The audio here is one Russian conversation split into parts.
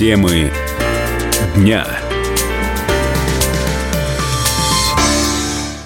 Темы дня.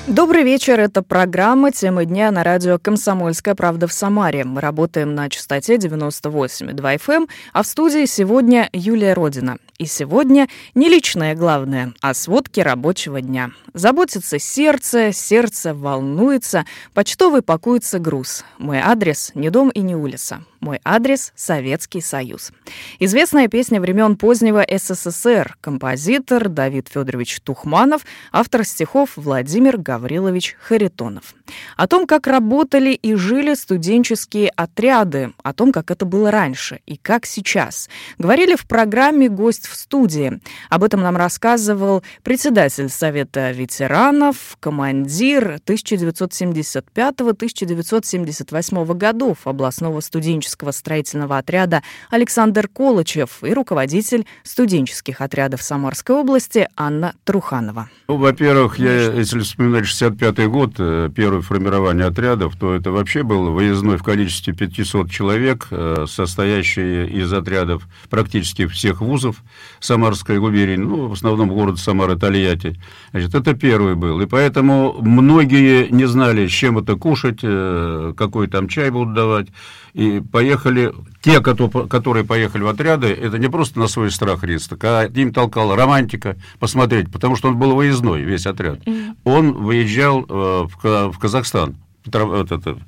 Добрый вечер. Это программа «Темы дня» на радио «Комсомольская правда» в Самаре. Мы работаем на частоте 98,2 FM, эм, а в студии сегодня Юлия Родина. И сегодня не личное главное, а сводки рабочего дня. Заботится сердце, сердце волнуется, почтовый пакуется груз. Мой адрес – не дом и не улица. Мой адрес – Советский Союз. Известная песня времен позднего СССР. Композитор Давид Федорович Тухманов, автор стихов Владимир Гаврилович Харитонов. О том, как работали и жили студенческие отряды, о том, как это было раньше и как сейчас. Говорили в программе «Гость в студии». Об этом нам рассказывал председатель Совета ветеранов, командир 1975-1978 годов областного студенческого строительного отряда Александр Колычев и руководитель студенческих отрядов Самарской области Анна Труханова. Ну, во-первых, я, если вспоминать 65 год, э, первое формирование отрядов, то это вообще был выездной в количестве 500 человек, э, состоящий из отрядов практически всех вузов Самарской губернии, ну, в основном город Самара, Тольятти. Значит, это первый был. И поэтому многие не знали, с чем это кушать, э, какой там чай будут давать. И поехали, те, которые поехали в отряды, это не просто на свой страх риск, а им толкала романтика посмотреть, потому что он был выездной, весь отряд. Он выезжал э, в Казахстан, вот это,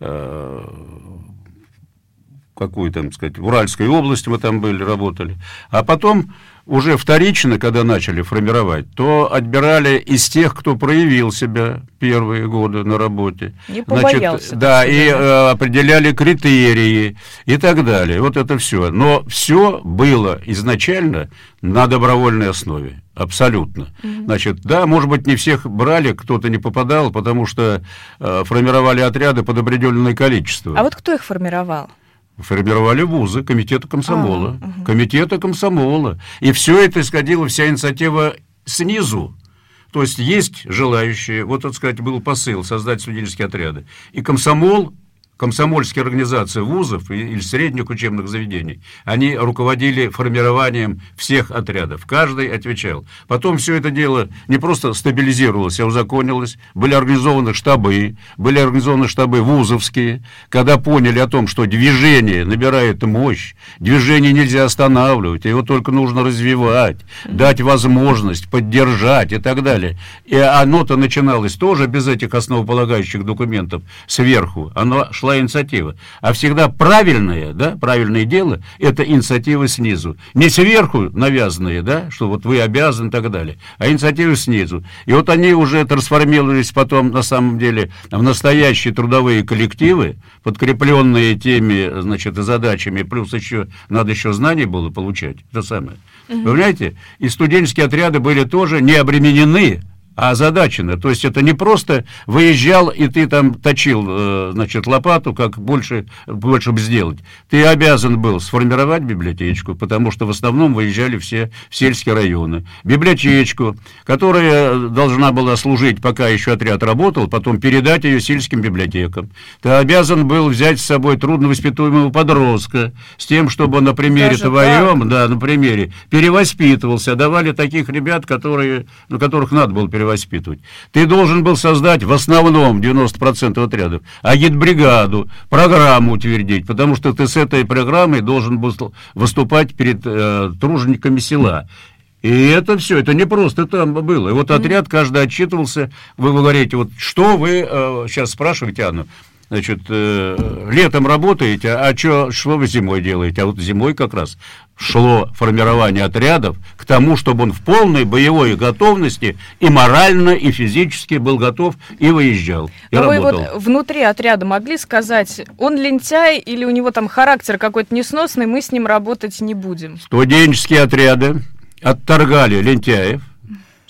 э, какую там, сказать, в Уральской области мы там были, работали. А потом уже вторично, когда начали формировать, то отбирали из тех, кто проявил себя первые годы на работе. Не побоялся. Значит, да, и э, определяли критерии и так далее. Вот это все. Но все было изначально на добровольной основе. Абсолютно. Mm-hmm. Значит, да, может быть, не всех брали, кто-то не попадал, потому что э, формировали отряды под определенное количество. А вот кто их формировал? Формировали вузы, комитета комсомола, а, угу. комитета комсомола. И все это исходило, вся инициатива снизу. То есть есть желающие, вот, так сказать, был посыл создать студенческие отряды. И комсомол комсомольские организации вузов или средних учебных заведений, они руководили формированием всех отрядов. Каждый отвечал. Потом все это дело не просто стабилизировалось, а узаконилось. Были организованы штабы, были организованы штабы вузовские, когда поняли о том, что движение набирает мощь, движение нельзя останавливать, его только нужно развивать, дать возможность, поддержать и так далее. И оно-то начиналось тоже без этих основополагающих документов сверху. Оно была инициатива. А всегда правильное, да, правильное дело, это инициатива снизу. Не сверху навязанные, да, что вот вы обязаны и так далее, а инициатива снизу. И вот они уже трансформировались потом, на самом деле, в настоящие трудовые коллективы, подкрепленные теми, значит, задачами, плюс еще, надо еще знания было получать, это самое. Вы понимаете? И студенческие отряды были тоже не обременены а озадачено. То есть это не просто выезжал, и ты там точил, э, значит, лопату, как больше, больше бы сделать. Ты обязан был сформировать библиотечку, потому что в основном выезжали все в сельские районы. Библиотечку, которая должна была служить, пока еще отряд работал, потом передать ее сельским библиотекам. Ты обязан был взять с собой трудновоспитуемого подростка, с тем, чтобы на примере твоем, да, на примере, перевоспитывался. Давали таких ребят, которые, ну, которых надо было перевоспитывать перевоспитывать. Ты должен был создать в основном 90% отрядов агитбригаду, программу утвердить, потому что ты с этой программой должен был выступать перед э, тружениками села. И это все, это не просто там было. И вот отряд каждый отчитывался, вы говорите, вот что вы э, сейчас спрашиваете, Анна, значит, э, летом работаете, а чё, что вы зимой делаете? А вот зимой как раз шло формирование отрядов к тому, чтобы он в полной боевой готовности и морально, и физически был готов и выезжал. И Но работал. вы вот внутри отряда могли сказать, он лентяй или у него там характер какой-то несносный, мы с ним работать не будем? Студенческие отряды отторгали лентяев,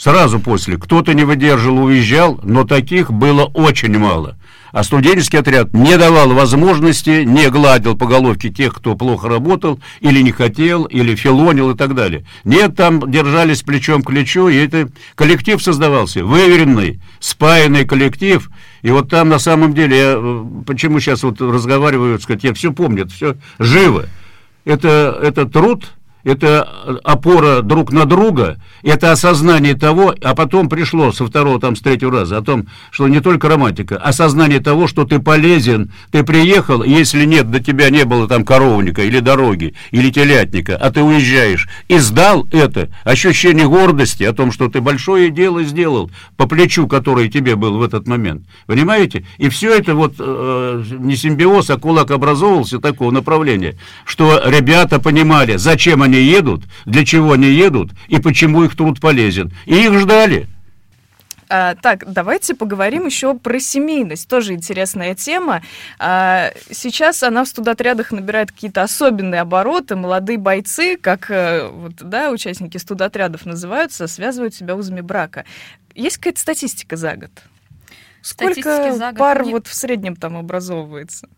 сразу после. Кто-то не выдержал, уезжал, но таких было очень мало. А студенческий отряд не давал возможности, не гладил по головке тех, кто плохо работал, или не хотел, или филонил и так далее. Нет, там держались плечом к плечу, и это коллектив создавался, выверенный, спаянный коллектив. И вот там на самом деле, я э, почему сейчас вот разговариваю, сказать, я все помню, это все живо. Это, это труд, это опора друг на друга, это осознание того, а потом пришло со второго, там, с третьего раза, о том, что не только романтика, осознание того, что ты полезен, ты приехал, если нет, до тебя не было там коровника или дороги, или телятника, а ты уезжаешь, и сдал это, ощущение гордости о том, что ты большое дело сделал по плечу, которое тебе было в этот момент, понимаете? И все это вот э, не симбиоз, а кулак образовывался такого направления, что ребята понимали, зачем они они едут, для чего они едут и почему их труд полезен. И их ждали. А, так, давайте поговорим еще про семейность. Тоже интересная тема. А, сейчас она в студотрядах набирает какие-то особенные обороты. Молодые бойцы, как э, вот, да, участники студотрядов называются, связывают себя узами брака. Есть какая-то статистика за год? Сколько за год пар не... вот в среднем там образовывается?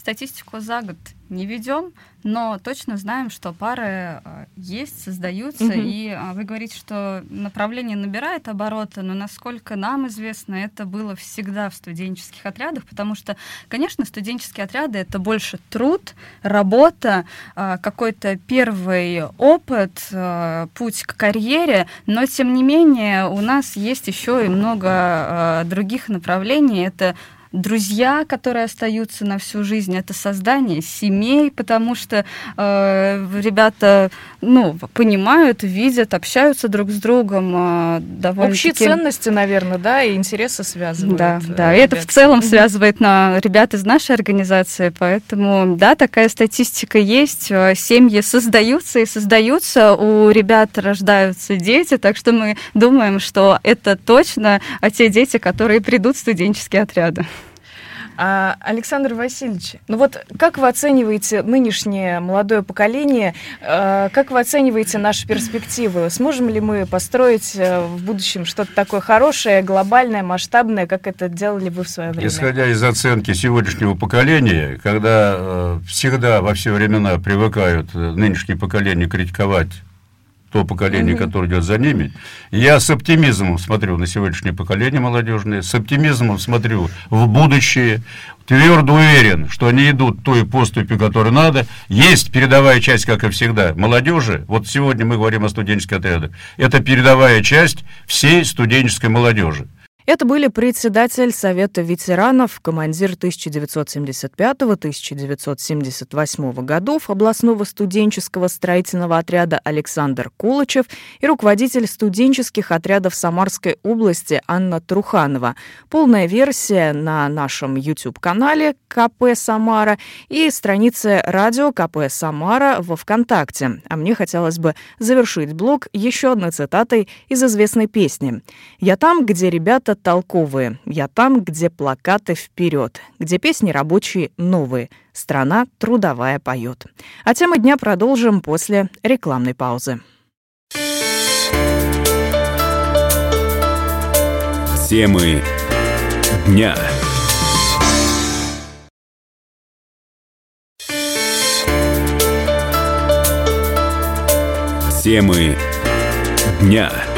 Статистику за год не ведем, но точно знаем, что пары э, есть, создаются, угу. и а, вы говорите, что направление набирает обороты, но насколько нам известно, это было всегда в студенческих отрядах, потому что, конечно, студенческие отряды это больше труд, работа, а, какой-то первый опыт, а, путь к карьере, но тем не менее у нас есть еще и много других направлений. Это друзья, которые остаются на всю жизнь, это создание семей, потому что э, ребята, ну, понимают, видят, общаются друг с другом. Э, довольно Общие ценности, наверное, да, и интересы связывают. Да, э, да, и это в целом связывает на ребят из нашей организации, поэтому, да, такая статистика есть, э, семьи создаются и создаются, у ребят рождаются дети, так что мы думаем, что это точно те дети, которые придут в студенческие отряды. А, Александр Васильевич, ну вот как вы оцениваете нынешнее молодое поколение, а, как вы оцениваете наши перспективы? Сможем ли мы построить э, в будущем что-то такое хорошее, глобальное, масштабное, как это делали вы в свое время? Исходя из оценки сегодняшнего поколения, когда э, всегда во все времена привыкают э, нынешнее поколение критиковать то поколение, mm-hmm. которое идет за ними. Я с оптимизмом смотрю на сегодняшнее поколение молодежное, с оптимизмом смотрю в будущее, твердо уверен, что они идут той поступью, которой надо. Есть передовая часть, как и всегда, молодежи. Вот сегодня мы говорим о студенческих отрядах. Это передовая часть всей студенческой молодежи. Это были председатель Совета ветеранов, командир 1975-1978 годов областного студенческого строительного отряда Александр Кулычев и руководитель студенческих отрядов Самарской области Анна Труханова. Полная версия на нашем YouTube-канале КП Самара и странице радио КП Самара во ВКонтакте. А мне хотелось бы завершить блог еще одной цитатой из известной песни. «Я там, где ребята толковые. Я там, где плакаты вперед, где песни рабочие новые. Страна трудовая поет. А тему дня продолжим после рекламной паузы. Темы дня. Темы дня.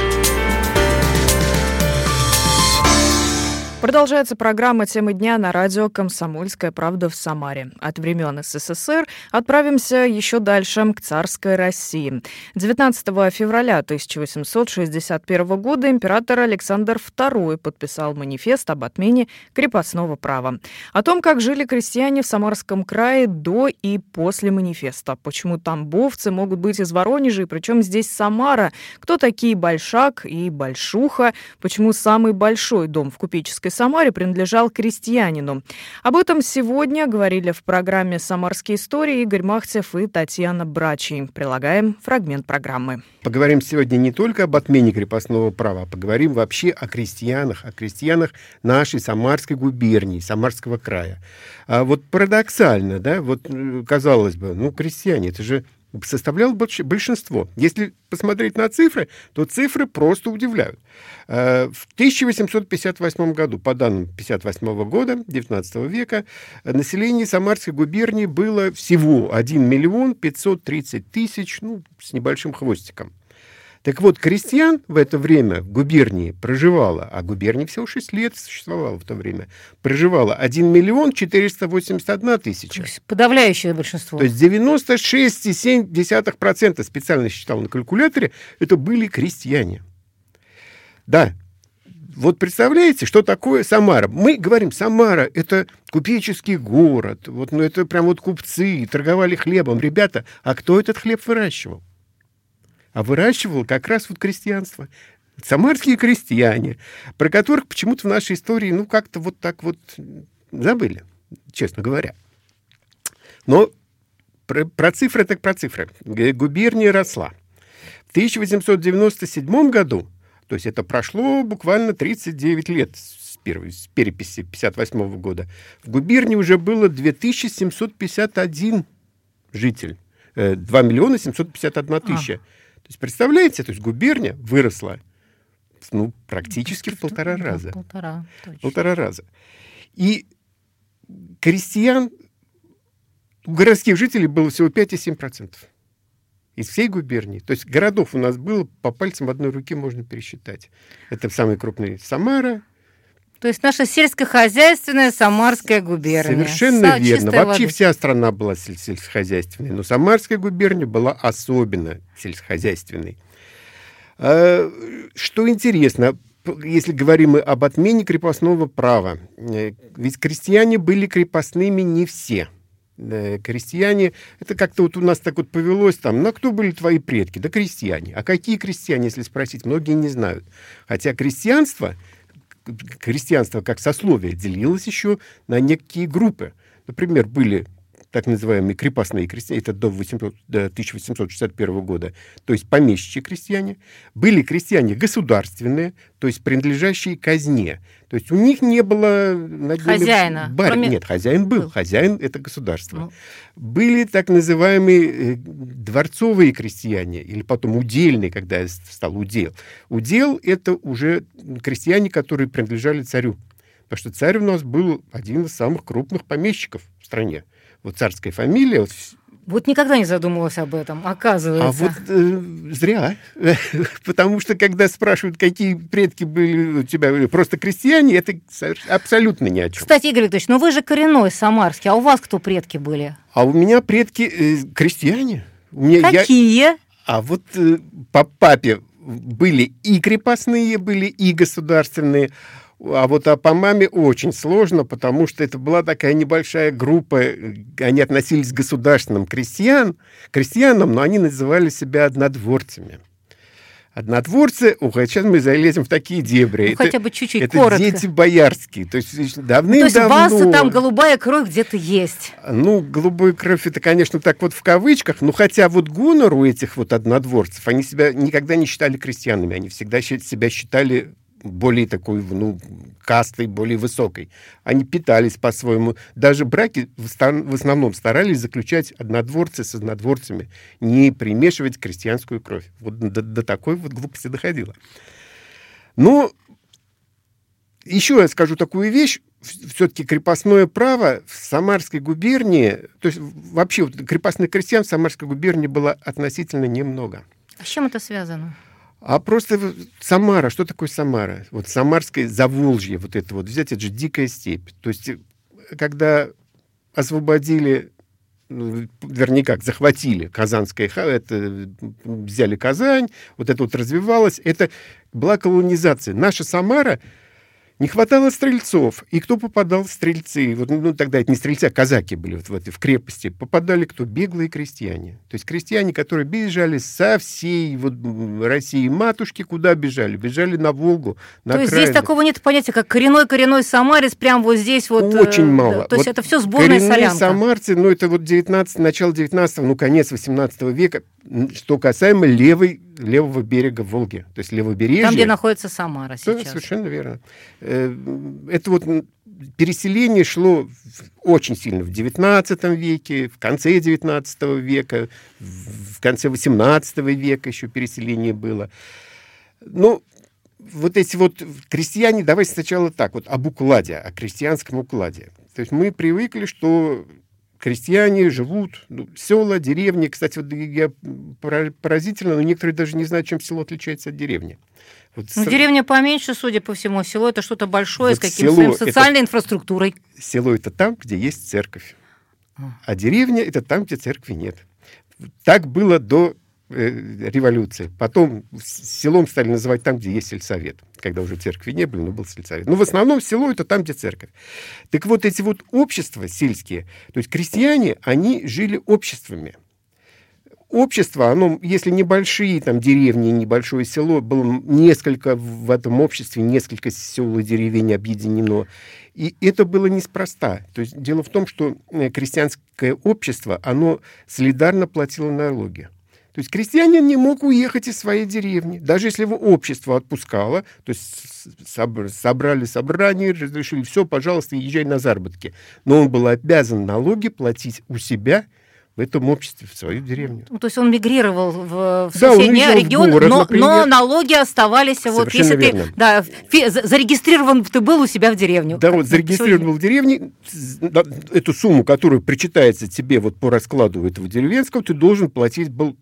Продолжается программа «Темы дня» на радио «Комсомольская правда» в Самаре. От времен СССР отправимся еще дальше, к царской России. 19 февраля 1861 года император Александр II подписал манифест об отмене крепостного права. О том, как жили крестьяне в Самарском крае до и после манифеста. Почему тамбовцы могут быть из Воронежа, и причем здесь Самара. Кто такие Большак и Большуха. Почему самый большой дом в купеческой Самаре принадлежал крестьянину. Об этом сегодня говорили в программе «Самарские истории» Игорь Махтев и Татьяна Брачий. Прилагаем фрагмент программы. Поговорим сегодня не только об отмене крепостного права, а поговорим вообще о крестьянах, о крестьянах нашей Самарской губернии, Самарского края. А вот парадоксально, да, вот э, казалось бы, ну, крестьяне, это же составлял большинство. Если посмотреть на цифры, то цифры просто удивляют. Э, в 1858 году, по данным 58 года, 19 века, население Самарской губернии было всего 1 миллион 530 тысяч, ну, с небольшим хвостиком. Так вот, крестьян в это время в губернии проживало, а губерния всего 6 лет существовала в то время, проживало 1 миллион 481 тысяча. То есть подавляющее большинство. То есть 96,7% специально считал на калькуляторе, это были крестьяне. Да, вот представляете, что такое Самара? Мы говорим, Самара – это купеческий город, вот, ну, это прям вот купцы, торговали хлебом. Ребята, а кто этот хлеб выращивал? А выращивало как раз вот крестьянство. Самарские крестьяне, про которых почему-то в нашей истории, ну, как-то вот так вот забыли, честно говоря. Но про, про цифры так про цифры. Губерния росла. В 1897 году, то есть это прошло буквально 39 лет с, первой, с переписи 58 года, в губернии уже было 2751 житель. 2 э, миллиона 751 тысяча. А. То есть, представляете, то есть губерния выросла ну, практически в полтора да, раза. Полтора, точно. Полтора раза. И крестьян, у городских жителей было всего 5,7% из всей губернии. То есть городов у нас было по пальцам одной руки можно пересчитать. Это самый крупный Самара, то есть наша сельскохозяйственная Самарская губерния. Совершенно Са- верно. Вообще воды. вся страна была сельскохозяйственной, но Самарская губерния была особенно сельскохозяйственной. А, что интересно, если говорим мы об отмене крепостного права, э, ведь крестьяне были крепостными не все. Э, крестьяне, это как-то вот у нас так вот повелось там, ну, а кто были твои предки? Да крестьяне. А какие крестьяне, если спросить, многие не знают. Хотя крестьянство – крестьянство как сословие делилось еще на некие группы. Например, были так называемые крепостные крестьяне, это до, 800, до 1861 года, то есть помещичьи крестьяне. Были крестьяне государственные, то есть принадлежащие казне. То есть у них не было... Хозяина. Бар... Кроме... Нет, хозяин был. был. Хозяин — это государство. Ну. Были так называемые э, дворцовые крестьяне, или потом удельные, когда стал удел. Удел — это уже крестьяне, которые принадлежали царю. Потому что царь у нас был один из самых крупных помещиков в стране вот царская фамилия. Вот, вот никогда не задумывалась об этом, оказывается. А вот э, зря. Потому что, когда спрашивают, какие предки были у тебя, просто крестьяне, это абсолютно ни о чем. Кстати, Игорь Викторович, ну вы же коренной самарский, а у вас кто предки были? А у меня предки э, крестьяне. У меня Какие? Я... А вот э, по папе были и крепостные, были и государственные. А вот а по маме очень сложно, потому что это была такая небольшая группа, они относились к государственным крестьян, крестьянам, но они называли себя однодворцами. Однодворцы, ух, а сейчас мы залезем в такие дебри. Ну, это, хотя бы чуть-чуть, Это коротко. дети боярские. То есть давным-давно... то есть у вас там голубая кровь где-то есть. Ну, голубая кровь, это, конечно, так вот в кавычках, но хотя вот гонор у этих вот однодворцев, они себя никогда не считали крестьянами, они всегда себя считали более такой, ну, кастой, более высокой. Они питались по-своему. Даже браки в, основном старались заключать однодворцы с однодворцами, не примешивать крестьянскую кровь. Вот до, до такой вот глупости доходило. Но еще я скажу такую вещь. Все-таки крепостное право в Самарской губернии, то есть вообще крепостных крестьян в Самарской губернии было относительно немного. А с чем это связано? А просто Самара, что такое Самара? Вот Самарское Заволжье, вот это вот, взять, это же дикая степь. То есть, э, когда освободили, ну, вернее как, захватили Казанское, это взяли Казань, вот это вот развивалось, это была колонизация. Наша Самара не хватало стрельцов. И кто попадал в стрельцы? Вот, ну, тогда это не стрельцы, а казаки были вот в, этой, в крепости. Попадали кто? Беглые крестьяне. То есть крестьяне, которые бежали со всей вот, России матушки, куда бежали? Бежали на Волгу, на То есть здесь такого нет понятия, как коренной-коренной самарец, прям вот здесь вот... Очень э, мало. То есть вот это все сборная солянка. самарцы, ну, это вот 19, начало 19 ну, конец 18 века, что касаемо левой, левого берега Волги, то есть левобережья. Там, где находится Самара сейчас. Да, совершенно верно. Э, это вот переселение шло очень сильно в XIX веке, в конце XIX века, в конце XVIII века еще переселение было. Но вот эти вот крестьяне, давайте сначала так, вот об укладе, о крестьянском укладе. То есть мы привыкли, что крестьяне живут, ну, села, деревни. Кстати, вот я поразительно, но некоторые даже не знают, чем село отличается от деревни. Вот ну, с... деревня поменьше, судя по всему. Село это что-то большое, вот с каким-то своим социальной это... инфраструктурой. Село это там, где есть церковь. А. а деревня это там, где церкви нет. Так было до э, революции. Потом селом стали называть там, где есть сельсовет. Когда уже церкви не было, но был сельсовет. Но в основном село это там, где церковь. Так вот, эти вот общества сельские, то есть крестьяне, они жили обществами общество, оно, если небольшие там деревни, небольшое село, было несколько в этом обществе, несколько сел и деревень объединено. И это было неспроста. То есть дело в том, что э, крестьянское общество, оно солидарно платило налоги. То есть крестьянин не мог уехать из своей деревни. Даже если его общество отпускало, то есть собрали собрание, разрешили, все, пожалуйста, езжай на заработки. Но он был обязан налоги платить у себя – в этом обществе, в свою деревню. Ну, то есть он мигрировал в, в да, соседний регион, в город, но, но налоги оставались, Совершенно вот если верно. ты да, зарегистрирован ты был у себя в деревню. Да, вот зарегистрирован был в деревне, эту сумму, которую причитается тебе вот по раскладу этого деревенского, ты должен платить был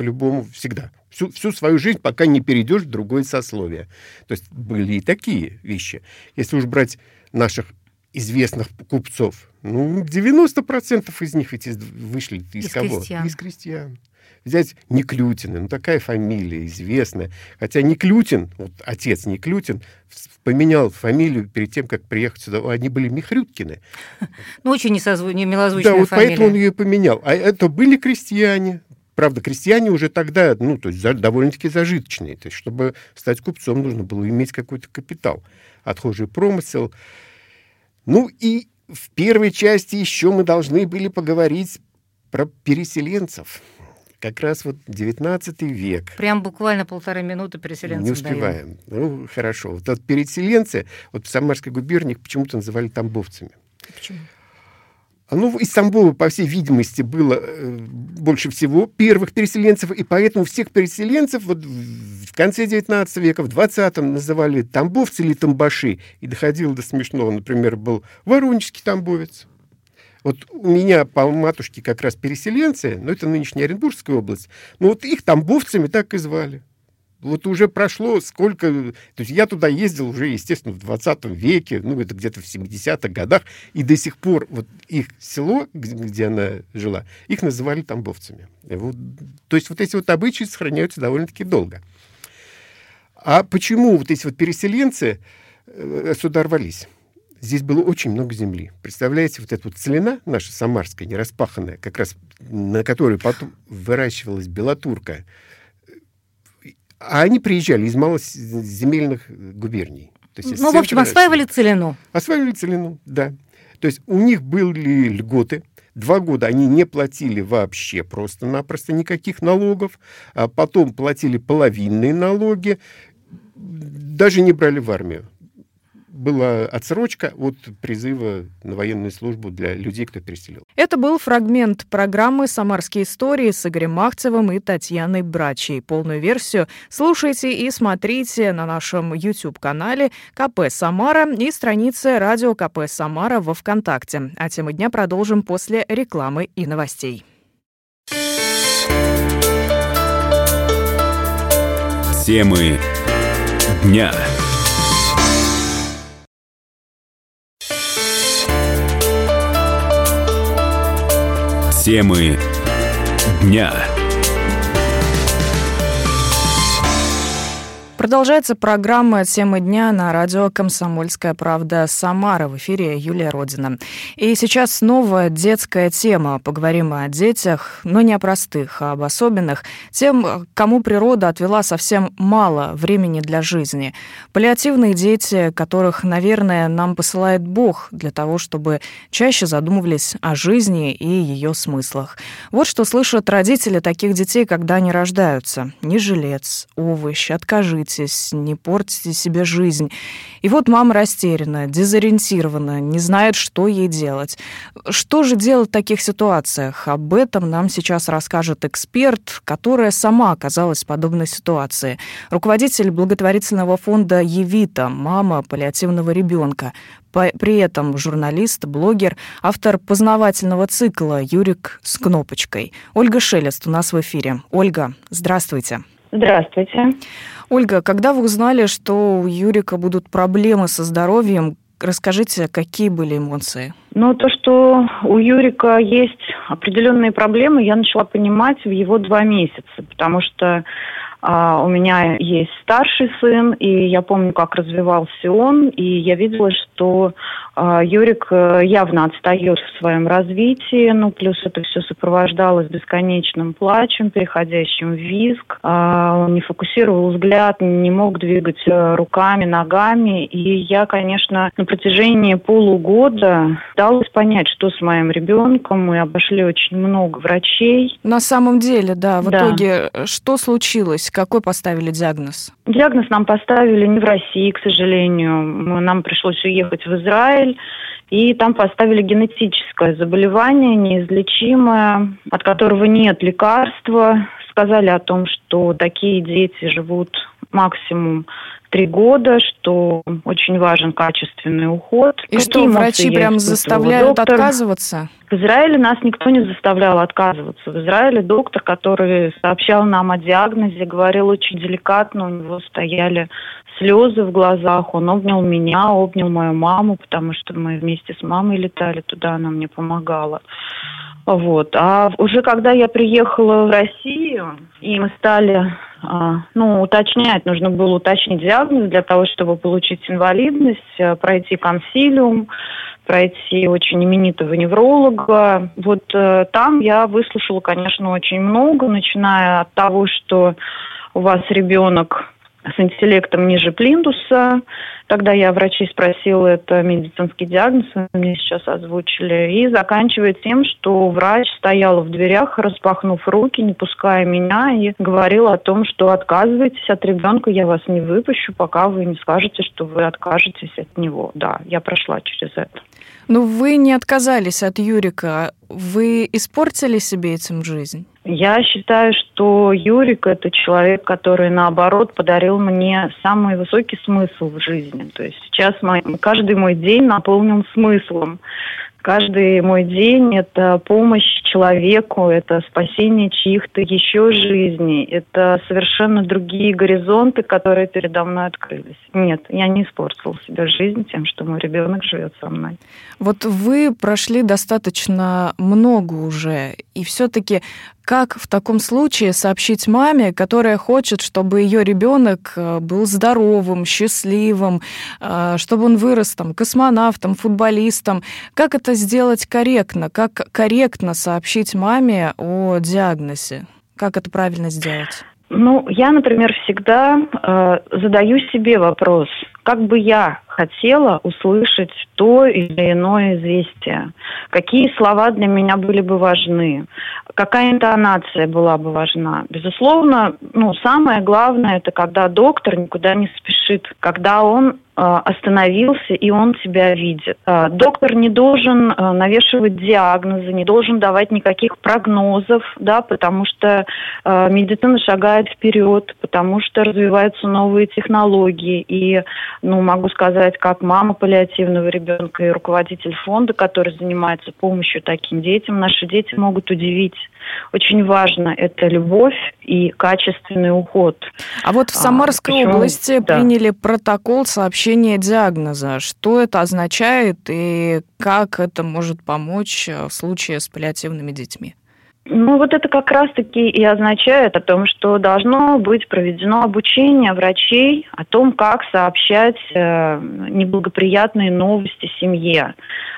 по-любому всегда. Всю, всю свою жизнь, пока не перейдешь в другое сословие. То есть были и такие вещи. Если уж брать наших известных купцов, ну, 90% из них ведь из, вышли из, из кого? Крестьян. Из крестьян. Взять Неклютина, ну такая фамилия известная. Хотя Неклютин, вот отец Неклютин, поменял фамилию перед тем, как приехать сюда. Они были Михрюткины. Ну, очень несозву... не милозвучная Да, вот фамилия. поэтому он ее поменял. А это были крестьяне. Правда, крестьяне уже тогда, ну, то есть довольно-таки зажиточные. То есть, чтобы стать купцом, нужно было иметь какой-то капитал. Отхожий промысел. Ну и в первой части еще мы должны были поговорить про переселенцев. Как раз вот 19 век. Прям буквально полторы минуты переселенцев Не успеваем. Даем. Ну, хорошо. Вот, вот переселенцы, вот в Самарской губернии почему-то называли тамбовцами. Почему? Ну, из Тамбова, по всей видимости, было э, больше всего первых переселенцев, и поэтому всех переселенцев вот в конце XIX века, в 20-м называли тамбовцы или тамбаши. И доходило до смешного. Например, был воронежский тамбовец. Вот у меня по матушке как раз переселенцы, но это нынешняя Оренбургская область, но вот их тамбовцами так и звали вот уже прошло сколько... То есть я туда ездил уже, естественно, в 20 веке, ну, это где-то в 70-х годах, и до сих пор вот их село, где, она жила, их называли тамбовцами. Вот, то есть вот эти вот обычаи сохраняются довольно-таки долго. А почему вот эти вот переселенцы э, сюда рвались? Здесь было очень много земли. Представляете, вот эта вот целина наша самарская, нераспаханная, как раз на которой потом выращивалась белотурка, а они приезжали из малоземельных губерний. То есть ну, в общем, осваивали целину. Осваивали целину, да. То есть у них были льготы. Два года они не платили вообще просто-напросто никаких налогов. А потом платили половинные налоги. Даже не брали в армию была отсрочка от призыва на военную службу для людей, кто переселил. Это был фрагмент программы «Самарские истории» с Игорем Махцевым и Татьяной Брачей. Полную версию слушайте и смотрите на нашем YouTube-канале КП Самара и странице радио КП Самара во ВКонтакте. А тему дня продолжим после рекламы и новостей. Темы дня. Темы дня. Продолжается программа «Темы дня» на радио «Комсомольская правда» Самара. В эфире Юлия Родина. И сейчас снова детская тема. Поговорим о детях, но не о простых, а об особенных. Тем, кому природа отвела совсем мало времени для жизни. Паллиативные дети, которых, наверное, нам посылает Бог для того, чтобы чаще задумывались о жизни и ее смыслах. Вот что слышат родители таких детей, когда они рождаются. Не жилец, овощ, откажите волнуйтесь, не портите себе жизнь. И вот мама растеряна, дезориентирована, не знает, что ей делать. Что же делать в таких ситуациях? Об этом нам сейчас расскажет эксперт, которая сама оказалась в подобной ситуации. Руководитель благотворительного фонда «Евита», мама паллиативного ребенка. при этом журналист, блогер, автор познавательного цикла «Юрик с кнопочкой». Ольга Шелест у нас в эфире. Ольга, здравствуйте. Здравствуйте. Ольга, когда вы узнали, что у Юрика будут проблемы со здоровьем, расскажите, какие были эмоции? Ну, то, что у Юрика есть определенные проблемы, я начала понимать в его два месяца, потому что а, у меня есть старший сын, и я помню, как развивался он, и я видела, что а, Юрик э, явно отстает в своем развитии, ну, плюс это все сопровождалось бесконечным плачем, переходящим в визг. А, он не фокусировал взгляд, не мог двигать э, руками, ногами, и я, конечно, на протяжении полугода пыталась понять, что с моим ребенком. Мы обошли очень много врачей. На самом деле, да, в да. итоге э, что случилось? Какой поставили диагноз? Диагноз нам поставили не в России, к сожалению. Нам пришлось уехать в Израиль. И там поставили генетическое заболевание, неизлечимое, от которого нет лекарства. Сказали о том, что такие дети живут максимум три года, что очень важен качественный уход. И Какие что, врачи прям заставляют доктор? отказываться? В Израиле нас никто не заставлял отказываться. В Израиле доктор, который сообщал нам о диагнозе, говорил очень деликатно, у него стояли слезы в глазах, он обнял меня, обнял мою маму, потому что мы вместе с мамой летали туда, она мне помогала. Вот. А уже когда я приехала в Россию, и мы стали ну, уточнять, нужно было уточнить диагноз для того, чтобы получить инвалидность, э, пройти консилиум, пройти очень именитого невролога. Вот э, там я выслушала, конечно, очень много, начиная от того, что у вас ребенок с интеллектом ниже плинтуса. Тогда я врачей спросила, это медицинский диагноз, мне сейчас озвучили. И заканчивая тем, что врач стоял в дверях, распахнув руки, не пуская меня, и говорил о том, что отказывайтесь от ребенка, я вас не выпущу, пока вы не скажете, что вы откажетесь от него. Да, я прошла через это. Ну, вы не отказались от Юрика. Вы испортили себе этим жизнь? Я считаю, что Юрик – это человек, который, наоборот, подарил мне самый высокий смысл в жизни. То есть сейчас мой, каждый мой день наполнен смыслом. Каждый мой день – это помощь человеку, это спасение чьих-то еще жизней, это совершенно другие горизонты, которые передо мной открылись. Нет, я не испортила себе жизнь тем, что мой ребенок живет со мной. Вот вы прошли достаточно много уже, и все-таки как в таком случае сообщить маме, которая хочет, чтобы ее ребенок э, был здоровым, счастливым, э, чтобы он вырос там космонавтом, футболистом? Как это сделать корректно? Как корректно сообщить маме о диагнозе? Как это правильно сделать? Ну, я, например, всегда э, задаю себе вопрос, как бы я хотела услышать то или иное известие, какие слова для меня были бы важны, какая интонация была бы важна. Безусловно, ну, самое главное, это когда доктор никуда не спешит, когда он Э, остановился, и он тебя видит. Э, доктор не должен э, навешивать диагнозы, не должен давать никаких прогнозов, да, потому что медицина шагает вперед, потому что развиваются новые технологии. И, ну, могу сказать, как мама паллиативного ребенка и руководитель фонда, который занимается помощью таким детям, наши дети могут удивить. Очень важно это любовь и качественный уход. А вот в Самарской а, области да. приняли протокол сообщения диагноза. Что это означает и как это может помочь в случае с паллиативными детьми? Ну, вот это как раз-таки и означает о том, что должно быть проведено обучение врачей о том, как сообщать э, неблагоприятные новости семье,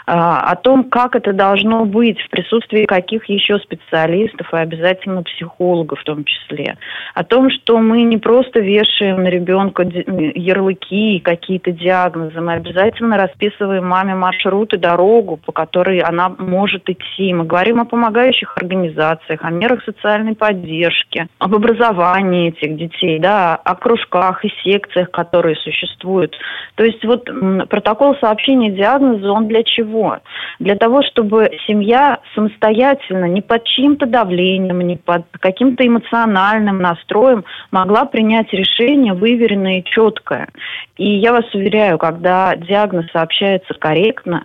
э, о том, как это должно быть в присутствии каких еще специалистов и обязательно психологов в том числе, о том, что мы не просто вешаем на ребенка ярлыки и какие-то диагнозы, мы обязательно расписываем маме маршрут и дорогу, по которой она может идти. Мы говорим о помогающих организациях, организациях, о мерах социальной поддержки, об образовании этих детей, да, о кружках и секциях, которые существуют. То есть вот протокол сообщения диагноза, он для чего? Для того, чтобы семья самостоятельно, не под чьим-то давлением, не под каким-то эмоциональным настроем могла принять решение выверенное и четкое. И я вас уверяю, когда диагноз сообщается корректно,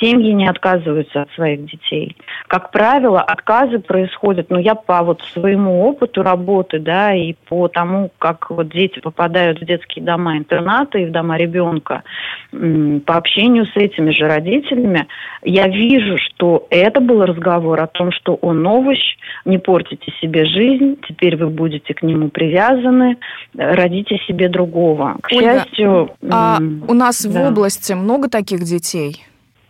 семьи не отказываются от своих детей. Как правило, отказы происходят, ну, я по вот своему опыту работы, да, и по тому, как вот дети попадают в детские дома интерната и в дома ребенка, по общению с этими же родителями, я вижу, что это был разговор о том, что он овощ, не портите себе жизнь, теперь вы будете к нему привязаны, родите себе другого. К Ольга, счастью... А у нас да. в области много таких детей?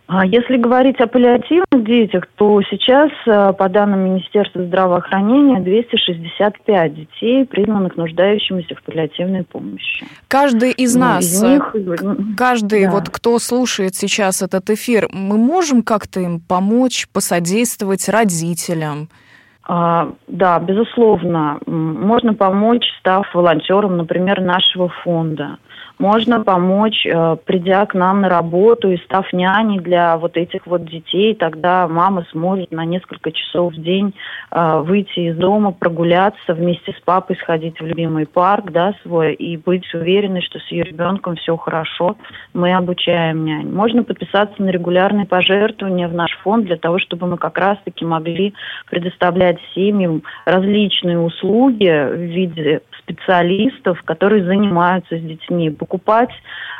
А если говорить о паллиативных детях, то сейчас, э, по данным Министерства здравоохранения, 265 детей, признанных нуждающимися в паллиативной помощи. Каждый из ну, нас, из них, каждый, да. вот кто слушает сейчас этот эфир, мы можем как-то им помочь, посодействовать родителям? А, да, безусловно, можно помочь, став волонтером, например, нашего фонда. Можно помочь, э, придя к нам на работу и став няней для вот этих вот детей. Тогда мама сможет на несколько часов в день э, выйти из дома, прогуляться, вместе с папой сходить в любимый парк, да, свой, и быть уверенной, что с ее ребенком все хорошо. Мы обучаем нянь. Можно подписаться на регулярные пожертвования в наш фонд для того, чтобы мы как раз-таки могли предоставлять семьям различные услуги в виде специалистов, которые занимаются с детьми, покупать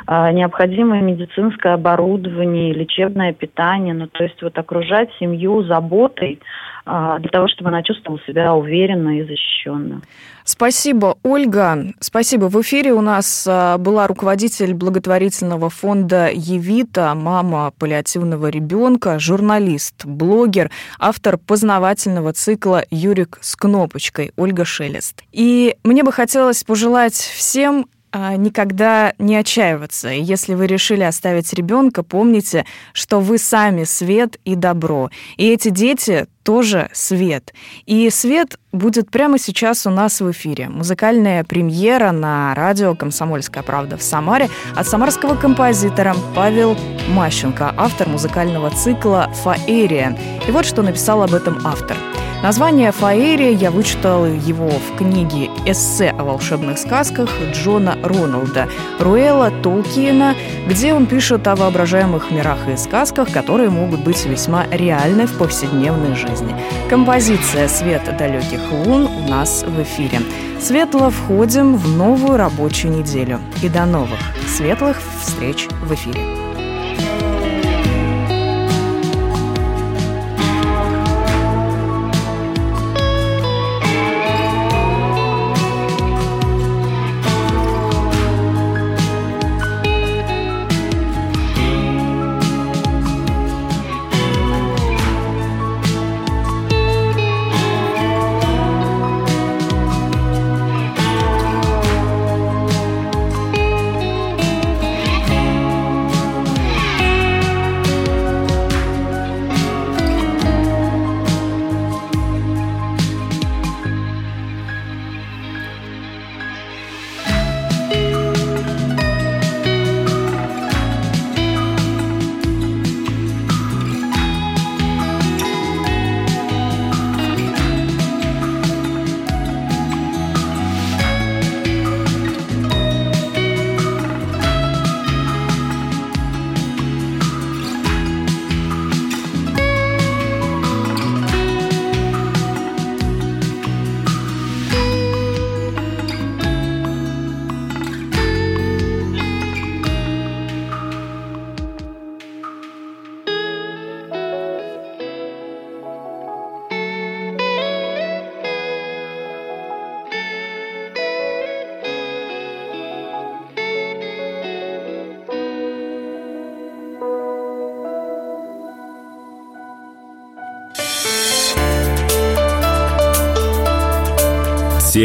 э, необходимое медицинское оборудование, лечебное питание, ну то есть вот окружать семью заботой э, для того, чтобы она чувствовала себя уверенно и защищенно. Спасибо, Ольга. Спасибо. В эфире у нас была руководитель благотворительного фонда «Евита», мама паллиативного ребенка, журналист, блогер, автор познавательного цикла «Юрик с кнопочкой» Ольга Шелест. И мне бы хотелось пожелать всем а, никогда не отчаиваться. Если вы решили оставить ребенка, помните, что вы сами свет и добро. И эти дети тоже свет. И свет будет прямо сейчас у нас в эфире. Музыкальная премьера на радио «Комсомольская правда» в Самаре от самарского композитора Павел Мащенко, автор музыкального цикла «Фаэрия». И вот что написал об этом автор – Название «Фаерия» я вычитал его в книге «Эссе о волшебных сказках» Джона Роналда Руэла Толкиена, где он пишет о воображаемых мирах и сказках, которые могут быть весьма реальны в повседневной жизни. Композиция «Свет далеких лун» у нас в эфире. Светло входим в новую рабочую неделю. И до новых светлых встреч в эфире.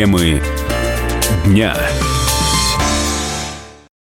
Темы дня.